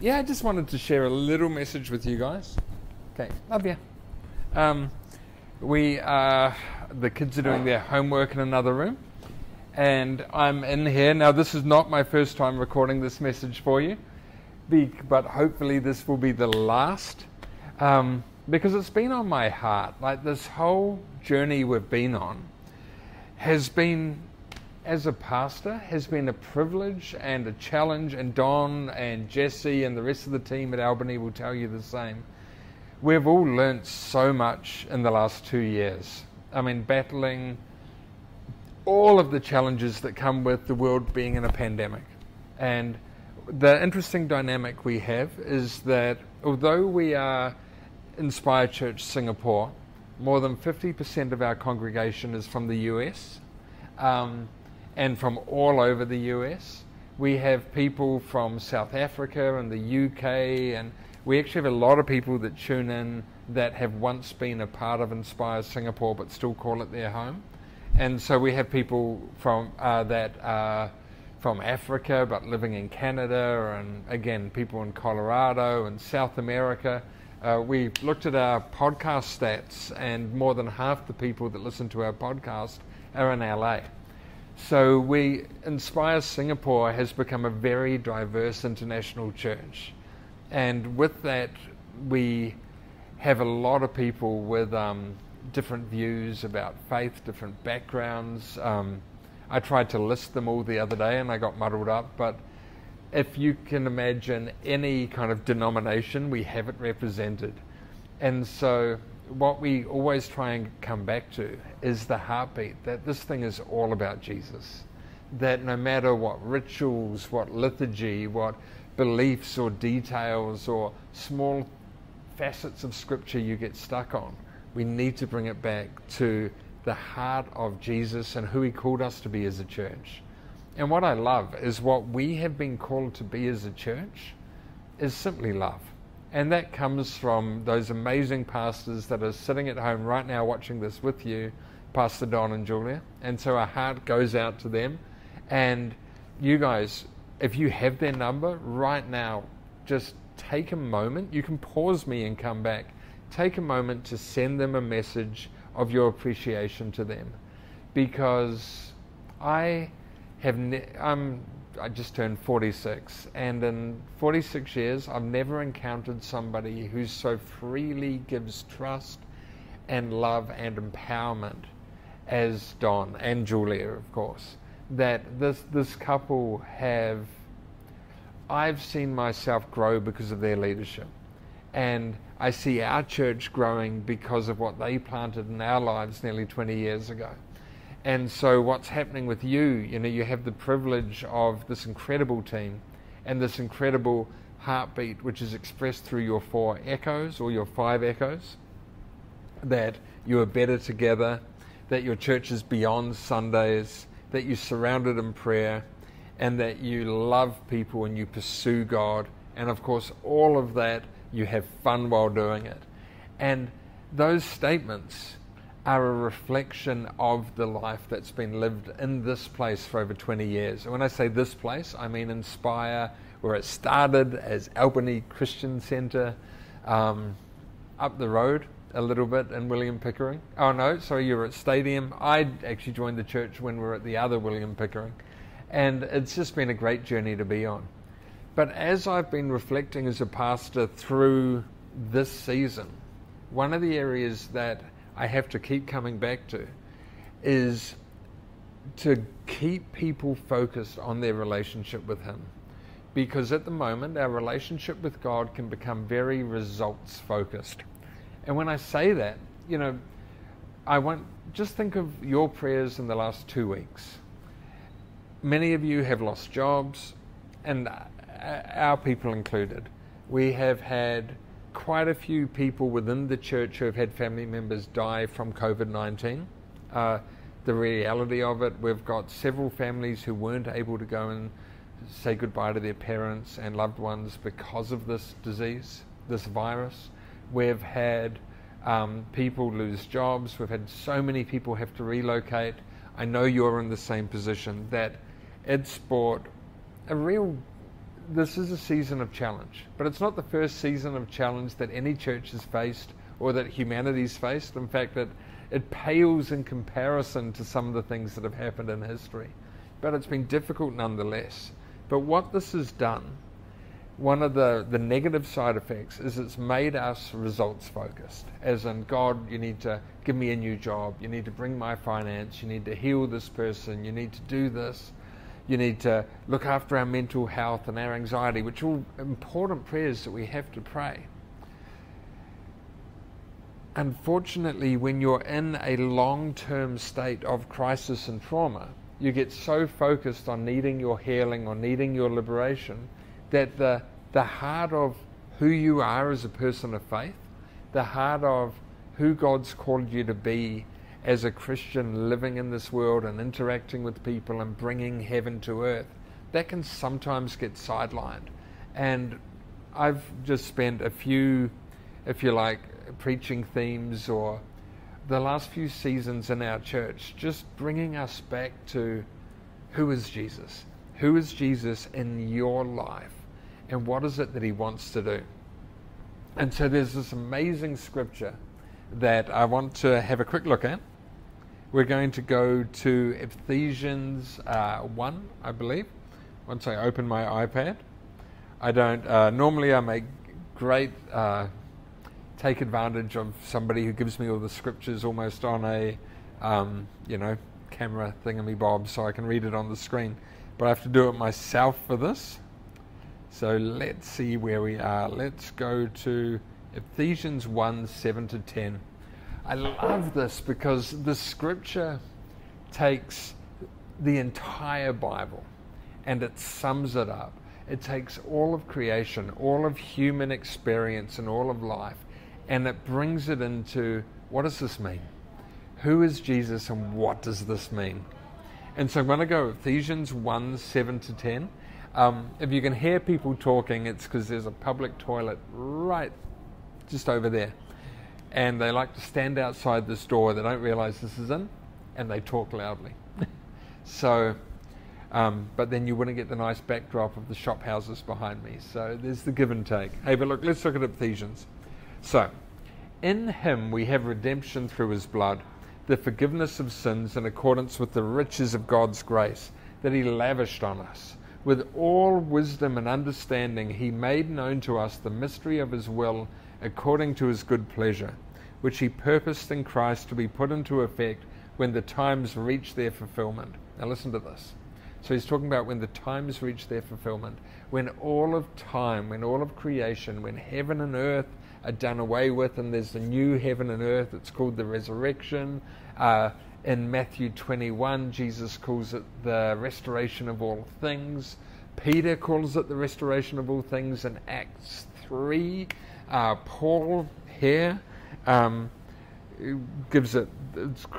yeah, I just wanted to share a little message with you guys. Okay, love you. Um, we uh, the kids are doing their homework in another room, and I'm in here now. This is not my first time recording this message for you, but hopefully this will be the last, um, because it's been on my heart. Like this whole journey we've been on has been as a pastor has been a privilege and a challenge, and Don and Jesse and the rest of the team at Albany will tell you the same. We've all learnt so much in the last two years. I mean, battling all of the challenges that come with the world being in a pandemic. And the interesting dynamic we have is that although we are Inspire Church Singapore, more than 50% of our congregation is from the US. Um, and from all over the US. We have people from South Africa and the UK, and we actually have a lot of people that tune in that have once been a part of Inspire Singapore but still call it their home. And so we have people from uh, that are from Africa but living in Canada, and again, people in Colorado and South America. Uh, we looked at our podcast stats, and more than half the people that listen to our podcast are in LA. So we Inspire Singapore has become a very diverse international church, and with that we have a lot of people with um, different views about faith, different backgrounds. Um, I tried to list them all the other day and I got muddled up, but if you can imagine any kind of denomination, we have it represented. And so what we always try and come back to is the heartbeat that this thing is all about Jesus. That no matter what rituals, what liturgy, what beliefs or details or small facets of scripture you get stuck on, we need to bring it back to the heart of Jesus and who he called us to be as a church. And what I love is what we have been called to be as a church is simply love. And that comes from those amazing pastors that are sitting at home right now watching this with you, Pastor Don and Julia. And so our heart goes out to them. And you guys, if you have their number right now, just take a moment. You can pause me and come back. Take a moment to send them a message of your appreciation to them. Because I have, ne- I'm I just turned 46, and in 46 years, I've never encountered somebody who so freely gives trust and love and empowerment as Don and Julia, of course. That this this couple have, I've seen myself grow because of their leadership, and I see our church growing because of what they planted in our lives nearly 20 years ago. And so, what's happening with you, you know, you have the privilege of this incredible team and this incredible heartbeat, which is expressed through your four echoes or your five echoes, that you are better together, that your church is beyond Sundays, that you're surrounded in prayer, and that you love people and you pursue God. And of course, all of that, you have fun while doing it. And those statements are a reflection of the life that's been lived in this place for over 20 years. And when I say this place, I mean Inspire, where it started as Albany Christian Centre, um, up the road a little bit in William Pickering. Oh no, sorry, you were at Stadium. I actually joined the church when we were at the other William Pickering. And it's just been a great journey to be on. But as I've been reflecting as a pastor through this season, one of the areas that I have to keep coming back to is to keep people focused on their relationship with Him. Because at the moment, our relationship with God can become very results focused. And when I say that, you know, I want just think of your prayers in the last two weeks. Many of you have lost jobs, and uh, our people included. We have had quite a few people within the church who have had family members die from COVID 19. Uh, the reality of it, we've got several families who weren't able to go and say goodbye to their parents and loved ones because of this disease, this virus. We've had um, people lose jobs. We've had so many people have to relocate. I know you're in the same position that it's brought a real this is a season of challenge, but it's not the first season of challenge that any church has faced or that humanity's faced. In fact, it, it pales in comparison to some of the things that have happened in history. But it's been difficult nonetheless. But what this has done, one of the, the negative side effects is it's made us results focused. As in, God, you need to give me a new job, you need to bring my finance, you need to heal this person, you need to do this you need to look after our mental health and our anxiety, which are all important prayers that we have to pray. Unfortunately, when you're in a long term state of crisis and trauma, you get so focused on needing your healing or needing your liberation that the, the heart of who you are as a person of faith, the heart of who God's called you to be as a Christian living in this world and interacting with people and bringing heaven to earth, that can sometimes get sidelined. And I've just spent a few, if you like, preaching themes or the last few seasons in our church just bringing us back to who is Jesus? Who is Jesus in your life? And what is it that he wants to do? And so there's this amazing scripture that I want to have a quick look at. We're going to go to Ephesians uh, 1, I believe, once I open my iPad. I don't, uh, normally I make great, uh, take advantage of somebody who gives me all the scriptures almost on a, um, you know, camera thingamy-bob so I can read it on the screen. But I have to do it myself for this. So let's see where we are. Let's go to Ephesians 1 7 to 10. I love this because the scripture takes the entire Bible and it sums it up. It takes all of creation, all of human experience, and all of life, and it brings it into what does this mean? Who is Jesus and what does this mean? And so I'm going to go Ephesians 1 7 to 10. Um, if you can hear people talking, it's because there's a public toilet right just over there and they like to stand outside this door. They don't realize this is in, and they talk loudly. so, um, but then you wouldn't get the nice backdrop of the shop houses behind me. So there's the give and take. Hey, but look, let's look at Ephesians. So, in him we have redemption through his blood, the forgiveness of sins in accordance with the riches of God's grace that he lavished on us. With all wisdom and understanding, he made known to us the mystery of his will according to his good pleasure, which he purposed in Christ to be put into effect when the times reach their fulfillment. Now, listen to this. So, he's talking about when the times reach their fulfillment, when all of time, when all of creation, when heaven and earth are done away with, and there's the new heaven and earth. It's called the resurrection. Uh, in Matthew 21, Jesus calls it the restoration of all things. Peter calls it the restoration of all things in Acts 3. Uh, Paul here um, gives it,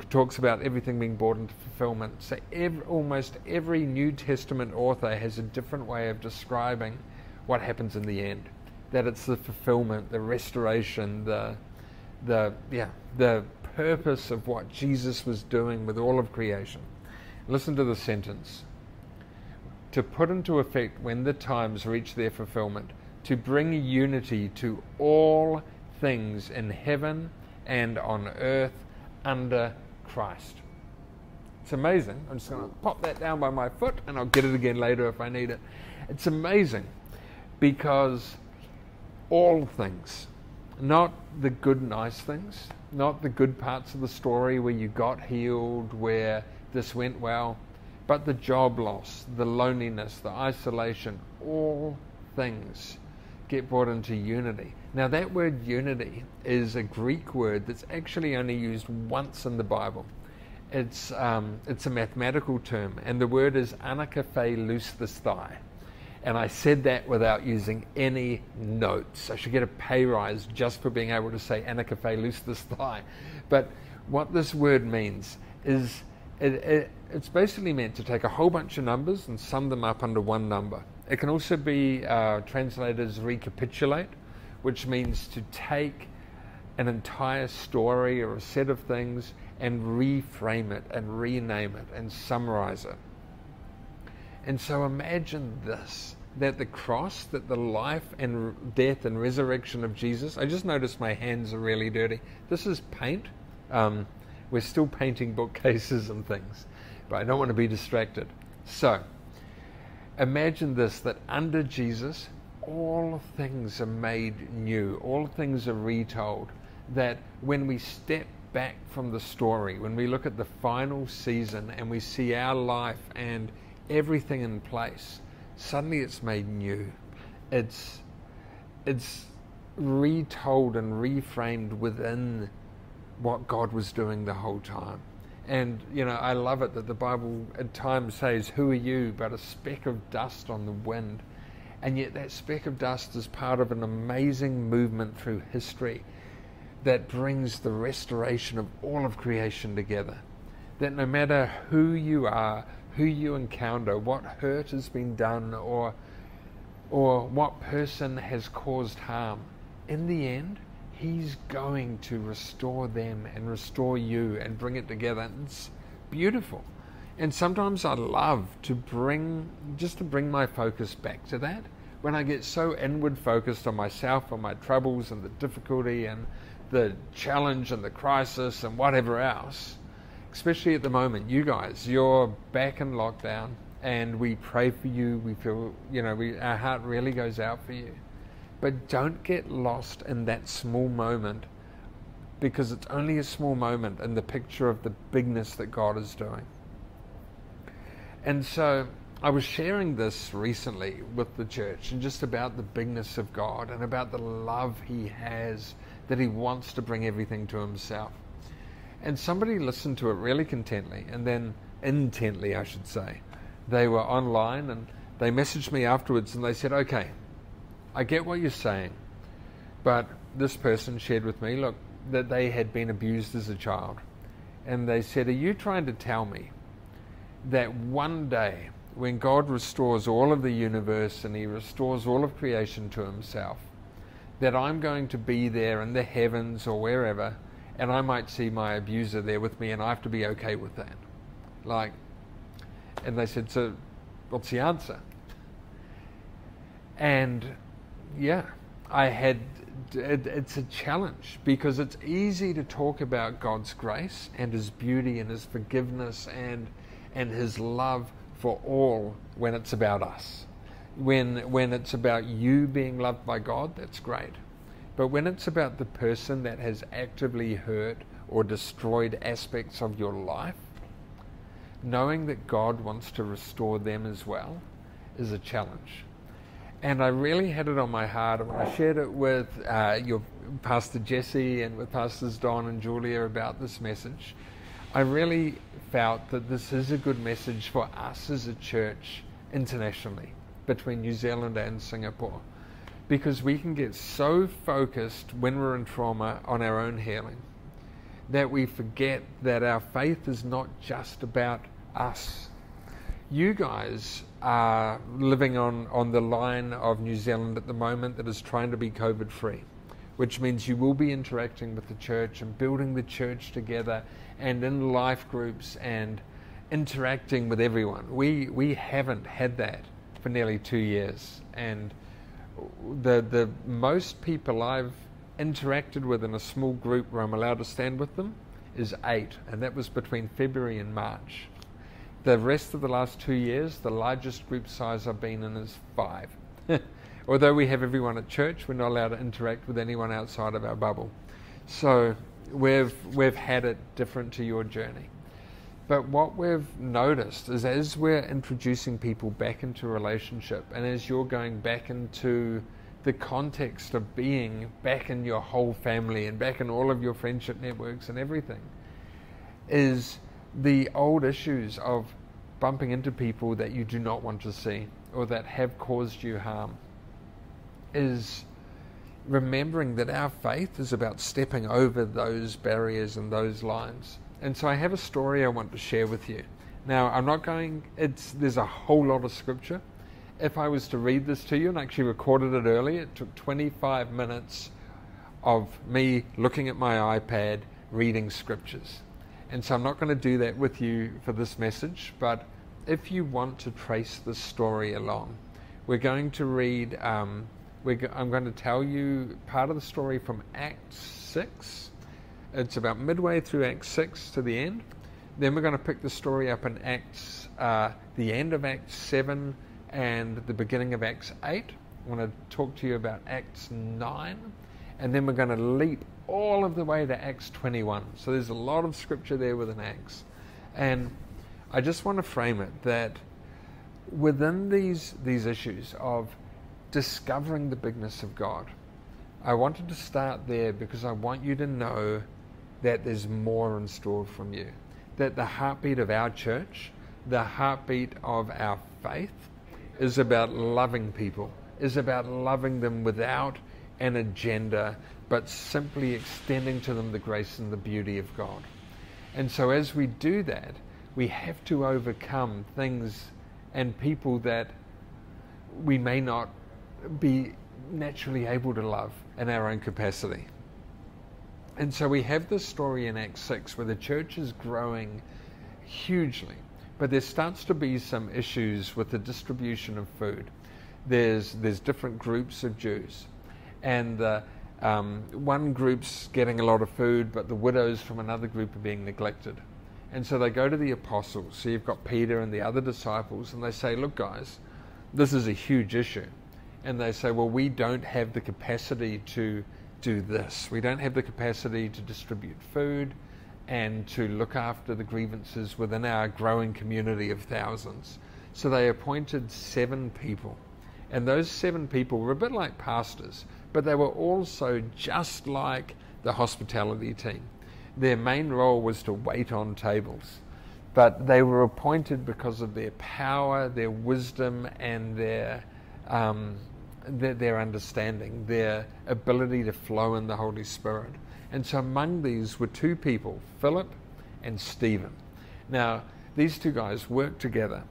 talks about everything being brought into fulfillment. So every, almost every New Testament author has a different way of describing what happens in the end. That it's the fulfillment, the restoration, the the yeah the purpose of what Jesus was doing with all of creation. Listen to the sentence. To put into effect when the times reach their fulfillment, to bring unity to all things in heaven and on earth under Christ. It's amazing. I'm just going to pop that down by my foot and I'll get it again later if I need it. It's amazing because all things, not the good, nice things, not the good parts of the story where you got healed, where this went well, but the job loss, the loneliness, the isolation, all things get brought into unity. Now, that word unity is a Greek word that's actually only used once in the Bible. It's, um, it's a mathematical term, and the word is anakaphe And I said that without using any notes. I should get a pay rise just for being able to say anakaphe But what this word means is it, it, it's basically meant to take a whole bunch of numbers and sum them up under one number. It can also be uh, translated as recapitulate, which means to take an entire story or a set of things and reframe it and rename it and summarize it. And so imagine this that the cross, that the life and death and resurrection of Jesus, I just noticed my hands are really dirty. This is paint. Um, we're still painting bookcases and things, but I don't want to be distracted. So, imagine this that under Jesus, all things are made new, all things are retold. That when we step back from the story, when we look at the final season and we see our life and everything in place, suddenly it's made new. It's it's retold and reframed within what God was doing the whole time. And you know, I love it that the Bible at times says, "Who are you?" but a speck of dust on the wind. And yet, that speck of dust is part of an amazing movement through history that brings the restoration of all of creation together. That no matter who you are, who you encounter, what hurt has been done, or, or what person has caused harm, in the end, He's going to restore them and restore you and bring it together. And it's beautiful. And sometimes I love to bring, just to bring my focus back to that. When I get so inward focused on myself, on my troubles and the difficulty and the challenge and the crisis and whatever else, especially at the moment, you guys, you're back in lockdown and we pray for you. We feel, you know, we, our heart really goes out for you. But don't get lost in that small moment because it's only a small moment in the picture of the bigness that God is doing. And so I was sharing this recently with the church and just about the bigness of God and about the love He has that He wants to bring everything to Himself. And somebody listened to it really contently and then intently, I should say. They were online and they messaged me afterwards and they said, Okay, I get what you're saying, but this person shared with me, look, that they had been abused as a child. And they said, Are you trying to tell me that one day, when God restores all of the universe and He restores all of creation to Himself, that I'm going to be there in the heavens or wherever, and I might see my abuser there with me, and I have to be okay with that? Like, and they said, So, what's the answer? And yeah, I had it, it's a challenge because it's easy to talk about God's grace and His beauty and His forgiveness and and His love for all when it's about us. When when it's about you being loved by God, that's great. But when it's about the person that has actively hurt or destroyed aspects of your life, knowing that God wants to restore them as well is a challenge. And I really had it on my heart when I shared it with uh, your Pastor Jesse and with Pastors Don and Julia about this message. I really felt that this is a good message for us as a church internationally between New Zealand and Singapore because we can get so focused when we're in trauma on our own healing that we forget that our faith is not just about us. You guys are living on, on the line of New Zealand at the moment that is trying to be COVID free, which means you will be interacting with the church and building the church together and in life groups and interacting with everyone. We, we haven't had that for nearly two years. And the, the most people I've interacted with in a small group where I'm allowed to stand with them is eight, and that was between February and March. The rest of the last two years, the largest group size I've been in is five. Although we have everyone at church, we're not allowed to interact with anyone outside of our bubble. So we've, we've had it different to your journey. But what we've noticed is as we're introducing people back into relationship and as you're going back into the context of being back in your whole family and back in all of your friendship networks and everything, is the old issues of bumping into people that you do not want to see or that have caused you harm is remembering that our faith is about stepping over those barriers and those lines. And so I have a story I want to share with you. Now, I'm not going, it's, there's a whole lot of scripture. If I was to read this to you, and actually recorded it earlier, it took 25 minutes of me looking at my iPad reading scriptures. And so I'm not going to do that with you for this message, but if you want to trace the story along, we're going to read. Um, go- I'm going to tell you part of the story from Acts six. It's about midway through Acts six to the end. Then we're going to pick the story up in Acts, uh, the end of Acts seven and the beginning of Acts eight. I want to talk to you about Acts nine, and then we're going to leap all of the way to Acts 21. So there's a lot of scripture there with an Acts. And I just want to frame it that within these, these issues of discovering the bigness of God, I wanted to start there because I want you to know that there's more in store from you. That the heartbeat of our church, the heartbeat of our faith, is about loving people, is about loving them without an agenda, but simply extending to them the grace and the beauty of God. And so as we do that, we have to overcome things and people that we may not be naturally able to love in our own capacity. And so we have this story in Acts 6 where the church is growing hugely, but there starts to be some issues with the distribution of food. There's, there's different groups of Jews, and the, um, one group's getting a lot of food, but the widows from another group are being neglected. And so they go to the apostles. So you've got Peter and the other disciples, and they say, Look, guys, this is a huge issue. And they say, Well, we don't have the capacity to do this. We don't have the capacity to distribute food and to look after the grievances within our growing community of thousands. So they appointed seven people. And those seven people were a bit like pastors, but they were also just like the hospitality team their main role was to wait on tables. But they were appointed because of their power, their wisdom, and their, um, their, their understanding, their ability to flow in the Holy Spirit. And so among these were two people, Philip and Stephen. Now, these two guys worked together,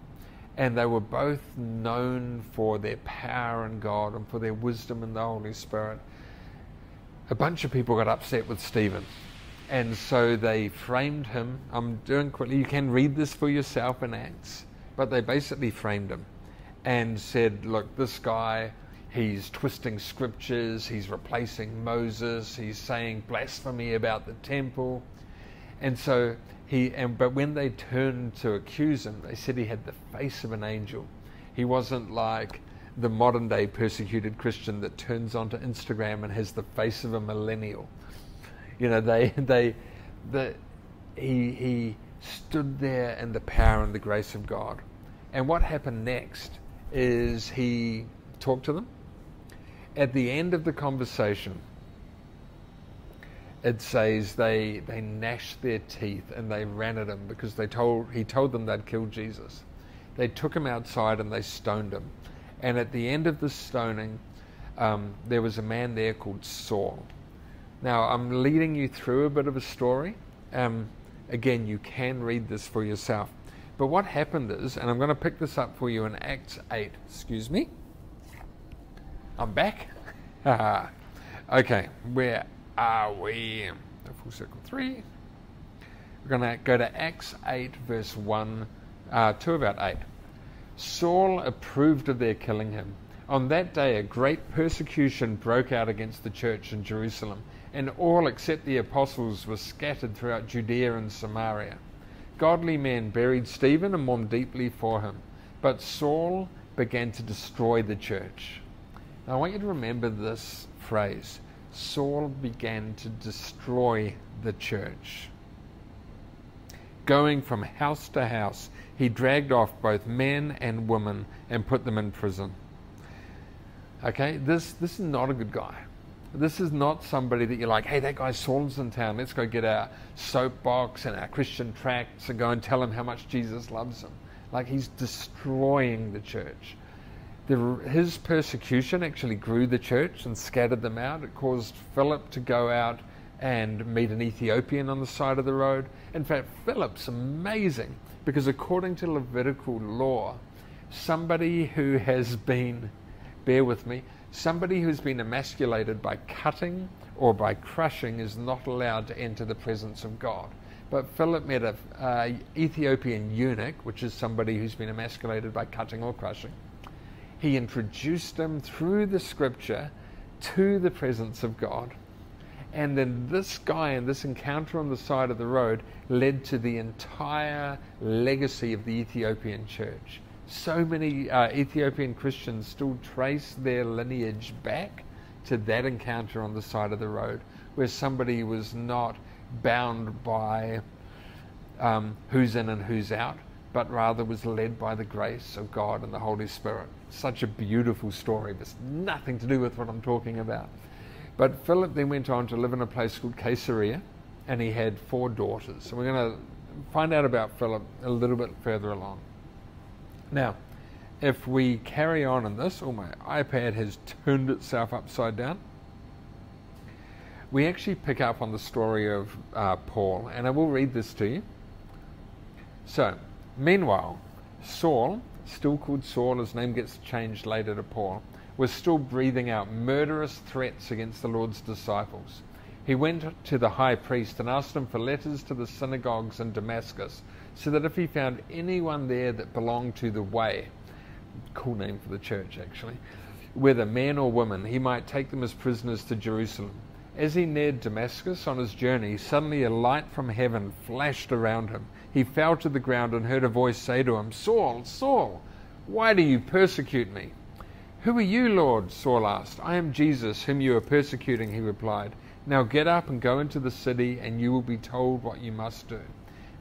and they were both known for their power in God and for their wisdom in the Holy Spirit. A bunch of people got upset with Stephen and so they framed him. I'm doing quickly, you can read this for yourself in Acts, but they basically framed him and said, look, this guy, he's twisting scriptures, he's replacing Moses, he's saying blasphemy about the temple. And so he, and, but when they turned to accuse him, they said he had the face of an angel. He wasn't like the modern day persecuted Christian that turns onto Instagram and has the face of a millennial. You know, they, they, the, he, he stood there in the power and the grace of God. And what happened next is he talked to them. At the end of the conversation, it says they they gnashed their teeth and they ran at him because they told he told them they'd killed Jesus. They took him outside and they stoned him. And at the end of the stoning, um, there was a man there called Saul. Now, I'm leading you through a bit of a story. Um, again, you can read this for yourself. But what happened is, and I'm going to pick this up for you in Acts 8. Excuse me. I'm back. okay, where are we? full circle 3. We're going to go to Acts 8, verse 1, uh, 2 about 8. Saul approved of their killing him. On that day, a great persecution broke out against the church in Jerusalem and all except the apostles were scattered throughout Judea and Samaria. Godly men buried Stephen and mourned deeply for him, but Saul began to destroy the church. Now, I want you to remember this phrase Saul began to destroy the church. Going from house to house, he dragged off both men and women and put them in prison. Okay, this, this is not a good guy. This is not somebody that you're like, hey, that guy Saul's in town. Let's go get our soapbox and our Christian tracts and go and tell him how much Jesus loves him. Like he's destroying the church. The, his persecution actually grew the church and scattered them out. It caused Philip to go out and meet an Ethiopian on the side of the road. In fact, Philip's amazing because according to Levitical law, somebody who has been, bear with me, Somebody who's been emasculated by cutting or by crushing is not allowed to enter the presence of God. But Philip met an uh, Ethiopian eunuch, which is somebody who's been emasculated by cutting or crushing. He introduced them through the scripture to the presence of God. And then this guy and this encounter on the side of the road led to the entire legacy of the Ethiopian church. So many uh, Ethiopian Christians still trace their lineage back to that encounter on the side of the road, where somebody was not bound by um, who's in and who's out, but rather was led by the grace of God and the Holy Spirit. Such a beautiful story. There's nothing to do with what I'm talking about. But Philip then went on to live in a place called Caesarea, and he had four daughters. So we're going to find out about Philip a little bit further along. Now, if we carry on in this, oh, my iPad has turned itself upside down. We actually pick up on the story of uh, Paul, and I will read this to you. So, meanwhile, Saul, still called Saul, his name gets changed later to Paul, was still breathing out murderous threats against the Lord's disciples. He went to the high priest and asked him for letters to the synagogues in Damascus, so that if he found anyone there that belonged to the way, cool name for the church actually, whether man or woman, he might take them as prisoners to Jerusalem. As he neared Damascus on his journey, suddenly a light from heaven flashed around him. He fell to the ground and heard a voice say to him, Saul, Saul, why do you persecute me? Who are you, Lord? Saul asked. I am Jesus, whom you are persecuting, he replied. Now get up and go into the city, and you will be told what you must do.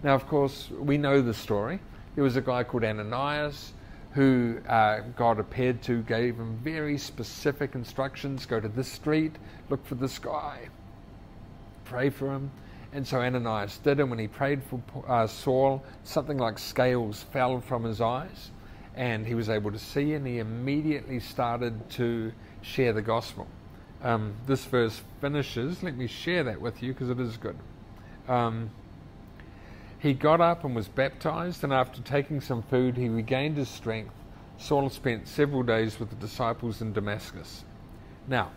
Now, of course, we know the story. There was a guy called Ananias who uh, God appeared to, gave him very specific instructions go to this street, look for this guy, pray for him. And so Ananias did, and when he prayed for uh, Saul, something like scales fell from his eyes, and he was able to see, and he immediately started to share the gospel. Um, this verse finishes, let me share that with you because it is good. Um, he got up and was baptized, and after taking some food, he regained his strength. Saul spent several days with the disciples in Damascus. Now,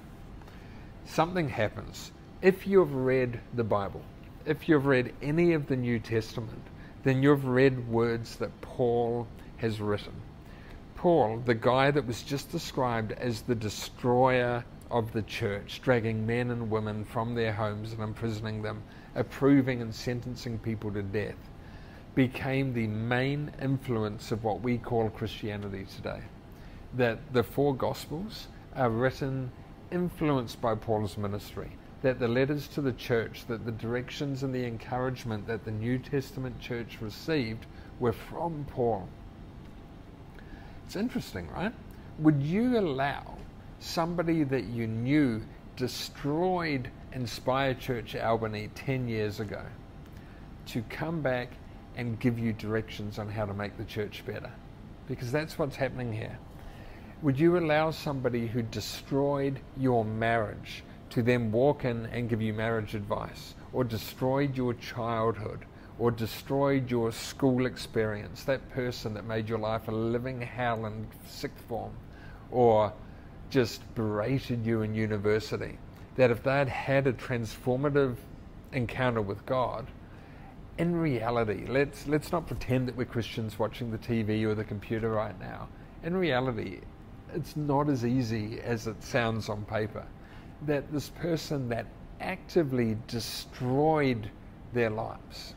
something happens. If you've read the Bible, if you've read any of the New Testament, then you've read words that Paul has written. Paul, the guy that was just described as the destroyer of the church, dragging men and women from their homes and imprisoning them, approving and sentencing people to death, became the main influence of what we call Christianity today. That the four Gospels are written influenced by Paul's ministry, that the letters to the church, that the directions and the encouragement that the New Testament church received were from Paul. It's interesting, right? Would you allow somebody that you knew destroyed Inspire Church Albany 10 years ago to come back and give you directions on how to make the church better. Because that's what's happening here. Would you allow somebody who destroyed your marriage to then walk in and give you marriage advice, or destroyed your childhood, or destroyed your school experience, that person that made your life a living hell in sixth form, or just berated you in university? That if they'd had a transformative encounter with God, in reality, let's let's not pretend that we're Christians watching the TV or the computer right now. In reality, it's not as easy as it sounds on paper. That this person that actively destroyed their lives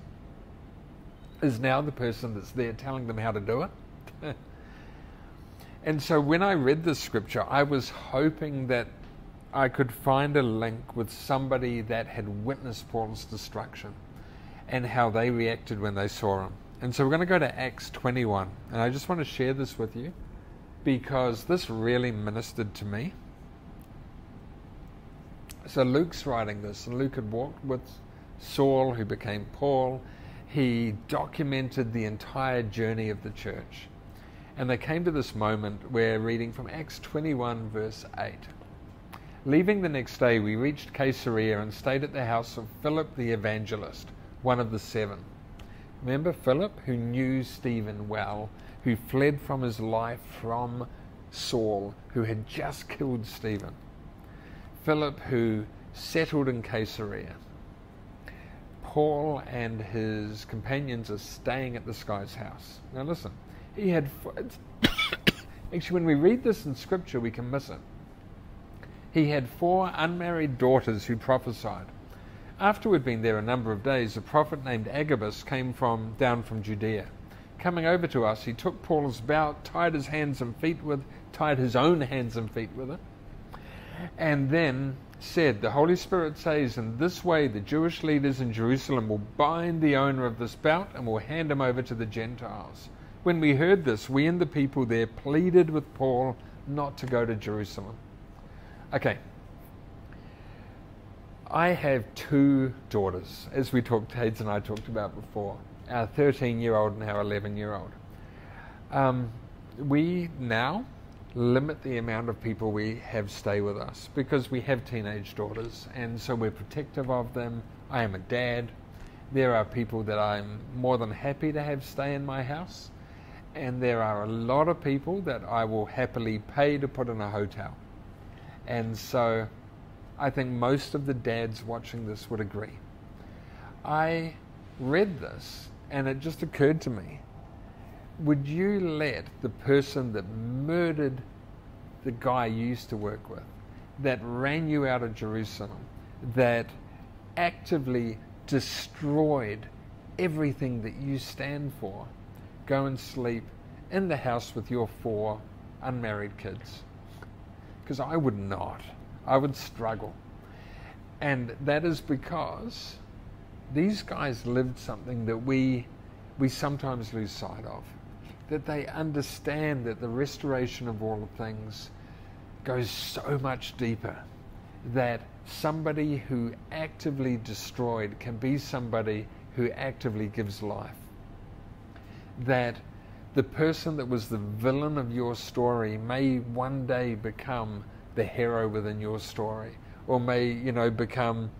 is now the person that's there telling them how to do it. and so when I read this scripture, I was hoping that I could find a link with somebody that had witnessed Paul's destruction and how they reacted when they saw him. And so we're going to go to Acts 21. And I just want to share this with you because this really ministered to me. So Luke's writing this, and Luke had walked with Saul, who became Paul. He documented the entire journey of the church. And they came to this moment where, reading from Acts 21, verse 8. Leaving the next day, we reached Caesarea and stayed at the house of Philip the evangelist, one of the seven. Remember Philip, who knew Stephen well, who fled from his life from Saul, who had just killed Stephen. Philip, who settled in Caesarea. Paul and his companions are staying at this guy's house. Now listen, he had Actually, when we read this in Scripture, we can miss it. He had four unmarried daughters who prophesied. After we'd been there a number of days, a prophet named Agabus came from down from Judea. Coming over to us, he took Paul's belt, tied his hands and feet with, tied his own hands and feet with it, and then said, The Holy Spirit says, In this way the Jewish leaders in Jerusalem will bind the owner of this belt and will hand him over to the Gentiles. When we heard this, we and the people there pleaded with Paul not to go to Jerusalem. Okay. I have two daughters, as we talked, Hades and I talked about before, our 13 year old and our 11 year old. Um, we now limit the amount of people we have stay with us because we have teenage daughters and so we're protective of them. I am a dad. There are people that I'm more than happy to have stay in my house, and there are a lot of people that I will happily pay to put in a hotel. And so I think most of the dads watching this would agree. I read this and it just occurred to me would you let the person that murdered the guy you used to work with, that ran you out of Jerusalem, that actively destroyed everything that you stand for, go and sleep in the house with your four unmarried kids? Because I would not. I would struggle. And that is because these guys lived something that we, we sometimes lose sight of that they understand that the restoration of all things goes so much deeper that somebody who actively destroyed can be somebody who actively gives life. That the person that was the villain of your story may one day become the hero within your story, or may, you know, become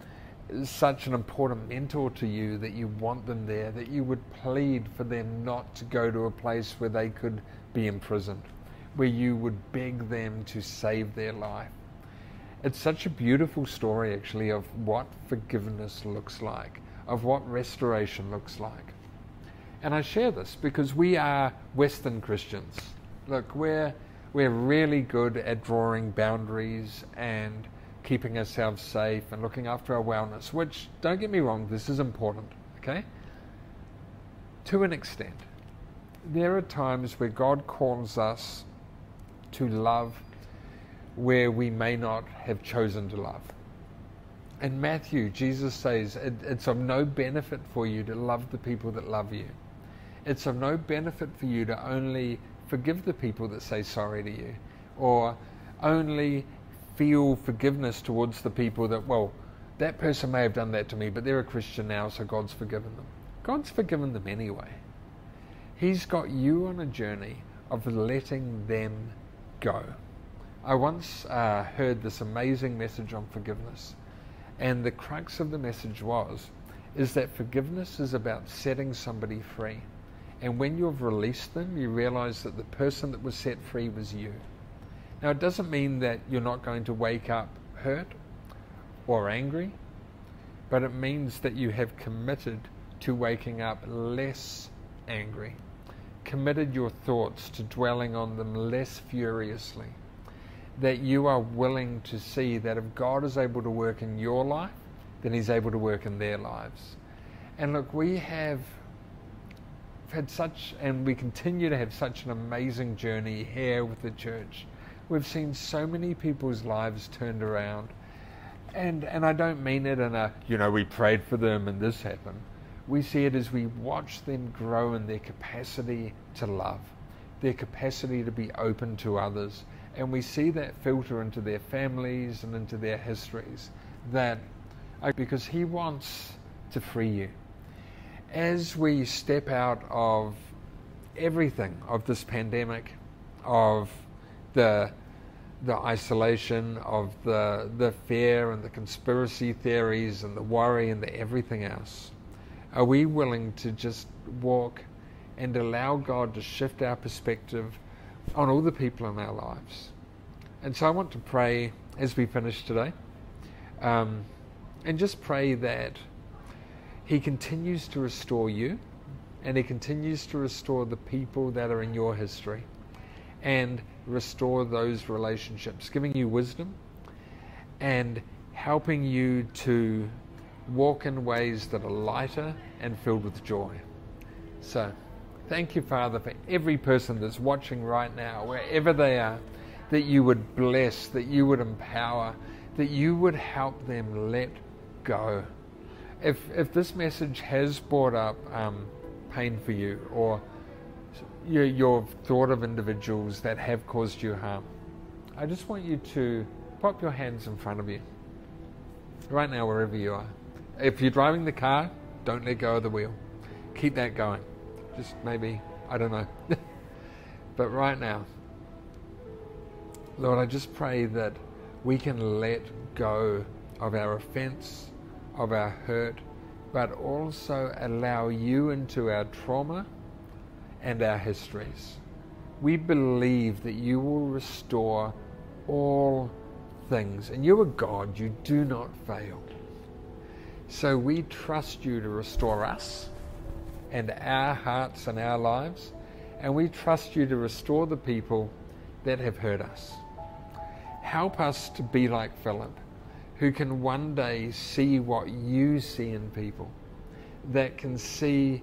such an important mentor to you that you want them there, that you would plead for them not to go to a place where they could be imprisoned, where you would beg them to save their life. It's such a beautiful story, actually, of what forgiveness looks like, of what restoration looks like. And I share this because we are Western Christians. Look, we're, we're really good at drawing boundaries and keeping ourselves safe and looking after our wellness, which, don't get me wrong, this is important, okay? To an extent. There are times where God calls us to love where we may not have chosen to love. In Matthew, Jesus says, it, It's of no benefit for you to love the people that love you. It's of no benefit for you to only forgive the people that say sorry to you, or only feel forgiveness towards the people that, well, that person may have done that to me, but they're a Christian now, so God's forgiven them. God's forgiven them anyway. He's got you on a journey of letting them go. I once uh, heard this amazing message on forgiveness, and the crux of the message was is that forgiveness is about setting somebody free. And when you've released them, you realize that the person that was set free was you. Now, it doesn't mean that you're not going to wake up hurt or angry, but it means that you have committed to waking up less angry, committed your thoughts to dwelling on them less furiously, that you are willing to see that if God is able to work in your life, then He's able to work in their lives. And look, we have had such, and we continue to have such an amazing journey here with the church we've seen so many people's lives turned around. And, and I don't mean it in a, you know, we prayed for them and this happened. We see it as we watch them grow in their capacity to love, their capacity to be open to others. And we see that filter into their families and into their histories. That uh, because He wants to free you. As we step out of everything of this pandemic, of the the isolation of the the fear and the conspiracy theories and the worry and the everything else? Are we willing to just walk and allow God to shift our perspective on all the people in our lives? And so I want to pray as we finish today, um, and just pray that He continues to restore you, and He continues to restore the people that are in your history, and restore those relationships, giving you wisdom and helping you to walk in ways that are lighter and filled with joy. So, thank you, Father, for every person that's watching right now, wherever they are, that you would bless, that you would empower, that you would help them let go. If, if this message has brought up um, pain for you or you, you've thought of individuals that have caused you harm, I just want you to pop your hands in front of you right now, wherever you are. If you're driving the car, don't let go of the wheel. Keep that going. Just maybe, I don't know. but right now, Lord, I just pray that we can let go of our offense, of our hurt, but also allow you into our trauma and our histories. We believe that you will restore all things, and you are God, you do not fail. So we trust you to restore us and our hearts and our lives, and we trust you to restore the people that have hurt us. Help us to be like Philip, who can one day see what you see in people, that can see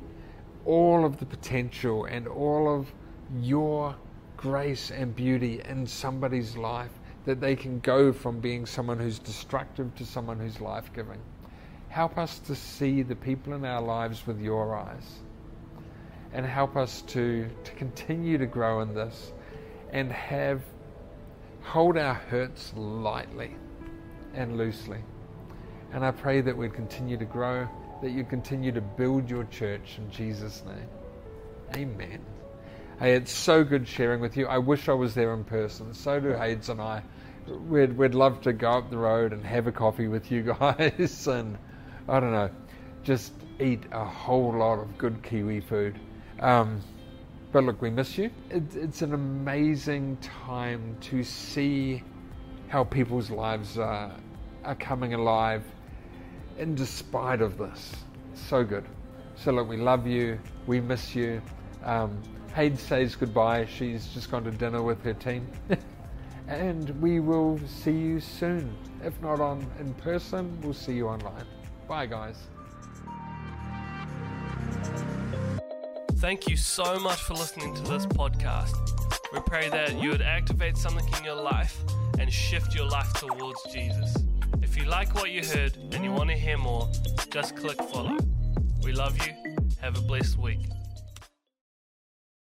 all of the potential and all of your grace and beauty in somebody's life, that they can go from being someone who's destructive to someone who's life giving. Help us to see the people in our lives with your eyes. And help us to, to continue to grow in this and have hold our hurts lightly and loosely. And I pray that we'd continue to grow, that you'd continue to build your church in Jesus' name. Amen. Hey, it's so good sharing with you. I wish I was there in person. So do Hades and I. We'd, we'd love to go up the road and have a coffee with you guys and I don't know, just eat a whole lot of good Kiwi food. Um, but look, we miss you. It, it's an amazing time to see how people's lives are, are coming alive in despite of this. So good. So look, we love you. We miss you. Um, Hayde says goodbye. She's just gone to dinner with her team. and we will see you soon. If not on in person, we'll see you online. Bye, guys. Thank you so much for listening to this podcast. We pray that you would activate something in your life and shift your life towards Jesus. If you like what you heard and you want to hear more, just click follow. We love you. Have a blessed week.